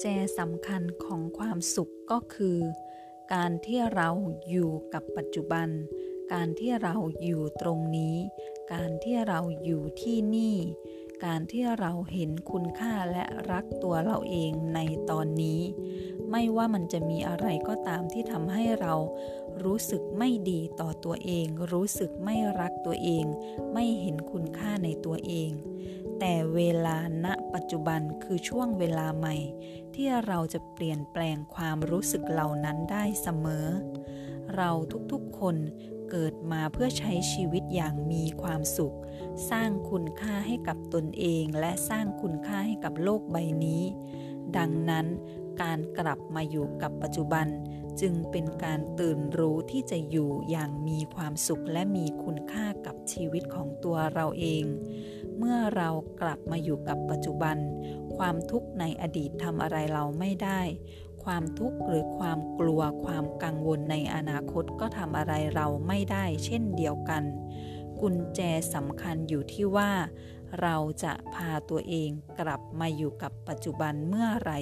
แจสำคัญของความสุขก็คือ การที่เราอยู่กับปัจจุบัน การที่เราอยู่ตรงนี้ การที่เราอยู่ที่นี่ การที่เราเห็นคุณค่าและรักตัวเราเองในตอนนี้ ไม่ว่ามันจะมีอะไรก็ตามที่ทำให้เรารู้สึกไม่ดีต่อตัวเอง รู้สึกไม่รักตัวเอง ไม่เห็นคุณค่าในตัวเอง แต่เวลาณปัจจุบันคือช่วงเวลาใหม่ ที่เราจะเปลี่ยนแปลงความรู้สึกเหล่านั้นได้เสมอ เราทุกๆคนเกิดมาเพื่อใช้ชีวิตอย่างมีความสุข สร้างคุณค่าให้กับตนเองและสร้างคุณค่าให้กับโลกใบนี้ ดังนั้นการกลับมาอยู่กับปัจจุบัน จึงเป็นการตื่นรู้ที่จะอยู่อย่างมีความสุขและมีคุณค่ากับชีวิตของตัวเราเอง เมื่อเรากลับมาอยู่กับปัจจุบัน ความทุกข์ในอดีตทำอะไรเราไม่ได้ ความทุกข์หรือความกลัวความกังวลในอนาคตก็ทำอะไรเราไม่ได้ เช่นเดียวกัน กุญแจสำคัญอยู่ที่ว่า เราจะพาตัวเองกลับมาอยู่กับปัจจุบันเมื่อไหร่